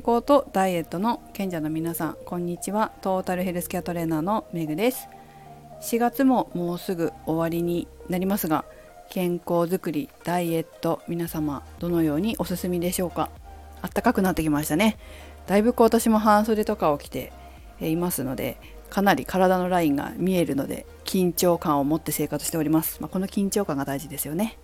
健康とダイエットの賢者の皆さんこんにちは。トータルヘルスケアトレーナーのめぐです。4月ももうすぐ終わりになりますが健康づくりダイエット皆様どのようにおすすめでしょうか？暖かくなってきましたね。だいぶ私も半袖とかを着ていますのでかなり体のラインが見えるので緊張感を持って生活しております、まあ、この緊張感が大事ですよね。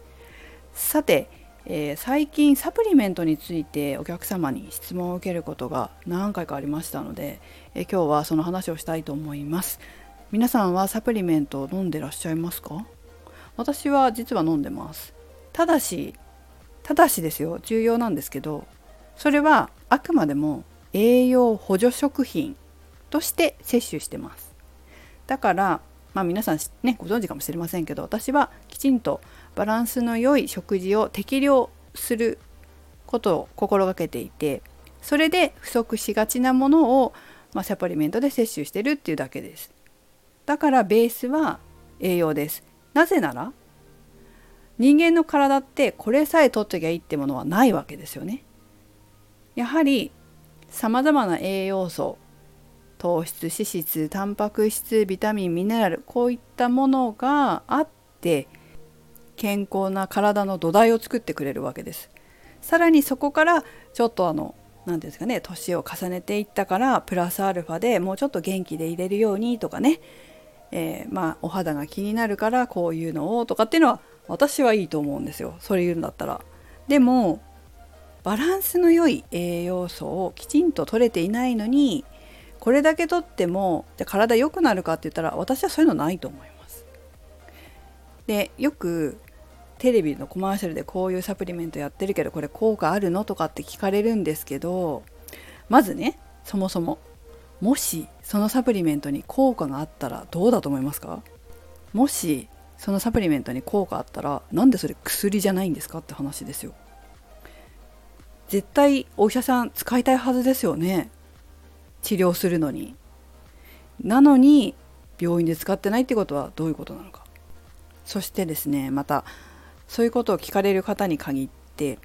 さてえー、最近サプリメントについてお客様に質問を受けることが何回かありましたので、えー、今日はその話をしたいと思います。皆さんはサプリメントを飲んでらっしゃいますか？私は実は飲んでます。ただしただしですよ。重要なんですけどそれはあくまでも栄養補助食品として摂取してます。だからまあ皆さんねご存知かもしれませんけど私はきちんとバランスの良い食事を適量することを心がけていてそれで不足しがちなものを、まあ、サプリメントで摂取してるっていうだけです。だからベースは栄養です。なぜなら人間の体ってこれさえ取っときゃいいってものはないわけですよね。やはりさまざまな栄養素糖質脂質タンパク質ビタミンミネラルこういったものがあって健康な体の土台を作ってくれるわけです。さらにそこからちょっとあの何ですかね年を重ねていったからプラスアルファでもうちょっと元気でいれるようにとかね、えー、まあお肌が気になるからこういうのをとかっていうのは私はいいと思うんですよそれ言うんだったら。でもバランスの良い栄養素をきちんと取れていないのにこれだけ取ってもじゃ体良くなるかって言ったら私はそういうのないと思います。でよくテレビのコマーシャルでこういうサプリメントやってるけどこれ効果あるのとかって聞かれるんですけどまずねそもそももしそのサプリメントに効果があったらどうだと思いますか？もしそのサプリメントに効果あったらなんでそれ薬じゃないんですかって話ですよ。絶対お医者さん使いたいはずですよね。治療するのに。なのに病院で使ってないってことはどういうことなのか。そしてですねまたそういうことを聞かれる方に限って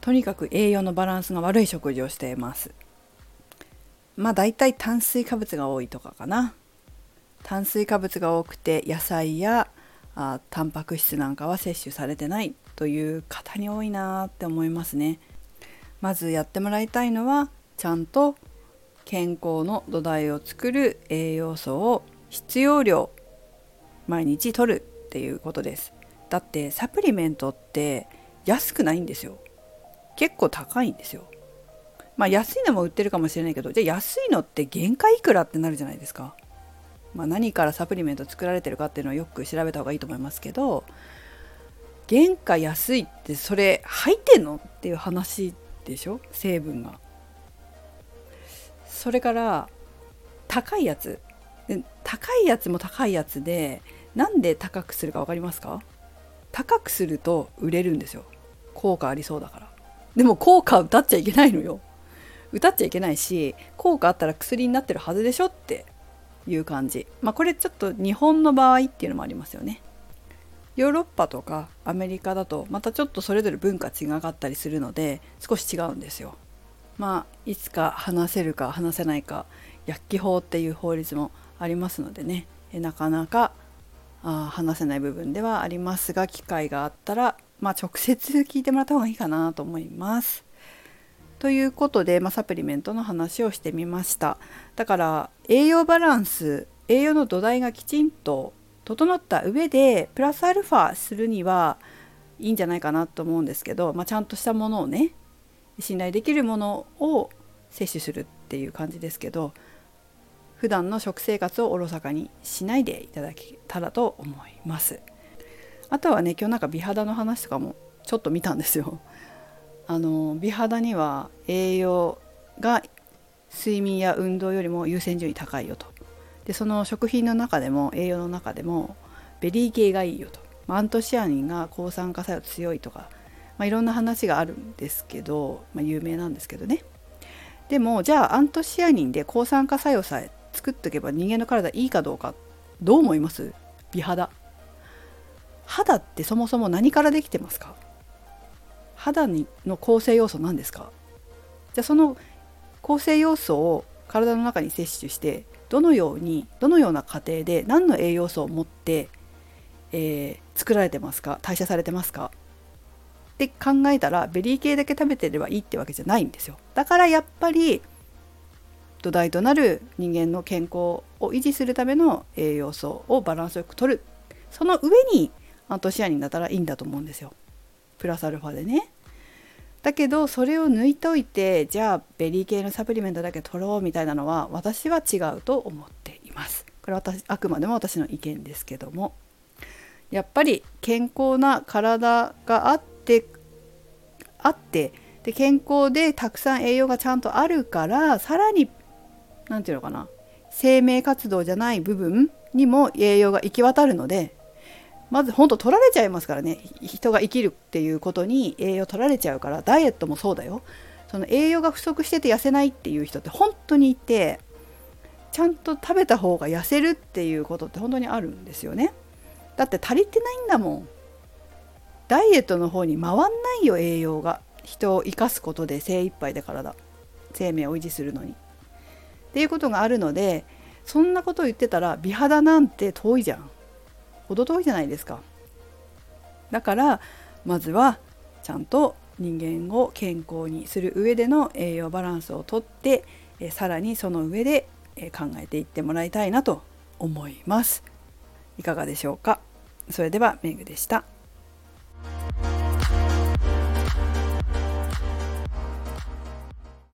とにかく栄養のバランスが悪い食事をしています。まあ大体炭水化物が多いとかかな。炭水化物が多くて野菜やあタンパク質なんかは摂取されてないという方に多いなって思いますね。まずやってもらいたいのはちゃんと健康の土台を作る栄養素を必要量毎日摂るっていうことです。だってサプリメントって安くないんですよ。結構高いんですよ。まあ安いのも売ってるかもしれないけどじゃあ安いのって原価いくらってなるじゃないですか。まあ、何からサプリメント作られてるかっていうのはよく調べた方がいいと思いますけど原価安いってそれ入ってんのっていう話でしょ？成分が。それから高いやつ。高いやつも高いやつでなんで高くするか分かりますか？高くすると売れるんですよ。効果ありそうだから。でも効果歌っちゃいけないのよ。歌っちゃいけないし効果あったら薬になってるはずでしょっていう感じ。まあこれちょっと日本の場合っていうのもありますよね。ヨーロッパとかアメリカだとまたちょっとそれぞれ文化違かったりするので少し違うんですよ。まあいつか話せるか話せないか薬機法っていう法律もありますのでね。なかなかあ話せない部分ではありますが機会があったら、まあ、直接聞いてもらった方がいいかなと思います。ということで、まあ、サプリメントの話をしてみましただから栄養バランス栄養の土台がきちんと整った上でプラスアルファするにはいいんじゃないかなと思うんですけど、まあ、ちゃんとしたものをね信頼できるものを摂取するっていう感じですけど普段の食生活をおろそかにしないでいただけたらと思います。あとはね今日なんか美肌の話とかもちょっと見たんですよ。あの美肌には栄養が睡眠や運動よりも優先順位高いよと。でその食品の中でも栄養の中でもベリー系がいいよと。アントシアニンが抗酸化作用強いとか、まあ、いろんな話があるんですけど、まあ、有名なんですけどね。でもじゃあアントシアニンで抗酸化作用さえ作っておけば人間の体いいかどうか。どう思います？美肌。肌ってそもそも何からできてますか？肌にの構成要素何ですか？じゃあその構成要素を体の中に摂取してどのようにどのような過程で何の栄養素を持って、えー、作られてますか？代謝されてますか？って考えたらベリー系だけ食べてればいいってわけじゃないんですよ。だからやっぱり土台となる人間の健康を維持するための栄養素をバランスよくとる。その上にアントシアニンだったらいいんだと思うんですよ。プラスアルファでね。だけどそれを抜いといてじゃあベリー系のサプリメントだけ取ろうみたいなのは私は違うと思っています。これは私あくまでも私の意見ですけども。やっぱり健康な体があってあってで健康でたくさん栄養がちゃんとあるからさらに何て言うのかな。生命活動じゃない部分にも栄養が行き渡るのでまず本当取られちゃいますからね。人が生きるっていうことに栄養取られちゃうからダイエットもそうだよ。その栄養が不足してて痩せないっていう人って本当にいてちゃんと食べた方が痩せるっていうことって本当にあるんですよね。だって足りてないんだもん。ダイエットの方に回んないよ栄養が。人を生かすことで精一杯で体生命を維持するのに。っていうことがあるのでそんなことを言ってたら美肌なんて遠いじゃん。程遠いじゃないですか。だからまずはちゃんと人間を健康にする上での栄養バランスをとってえさらにその上で考えていってもらいたいなと思います。いかがでしょうか。それではメグでした。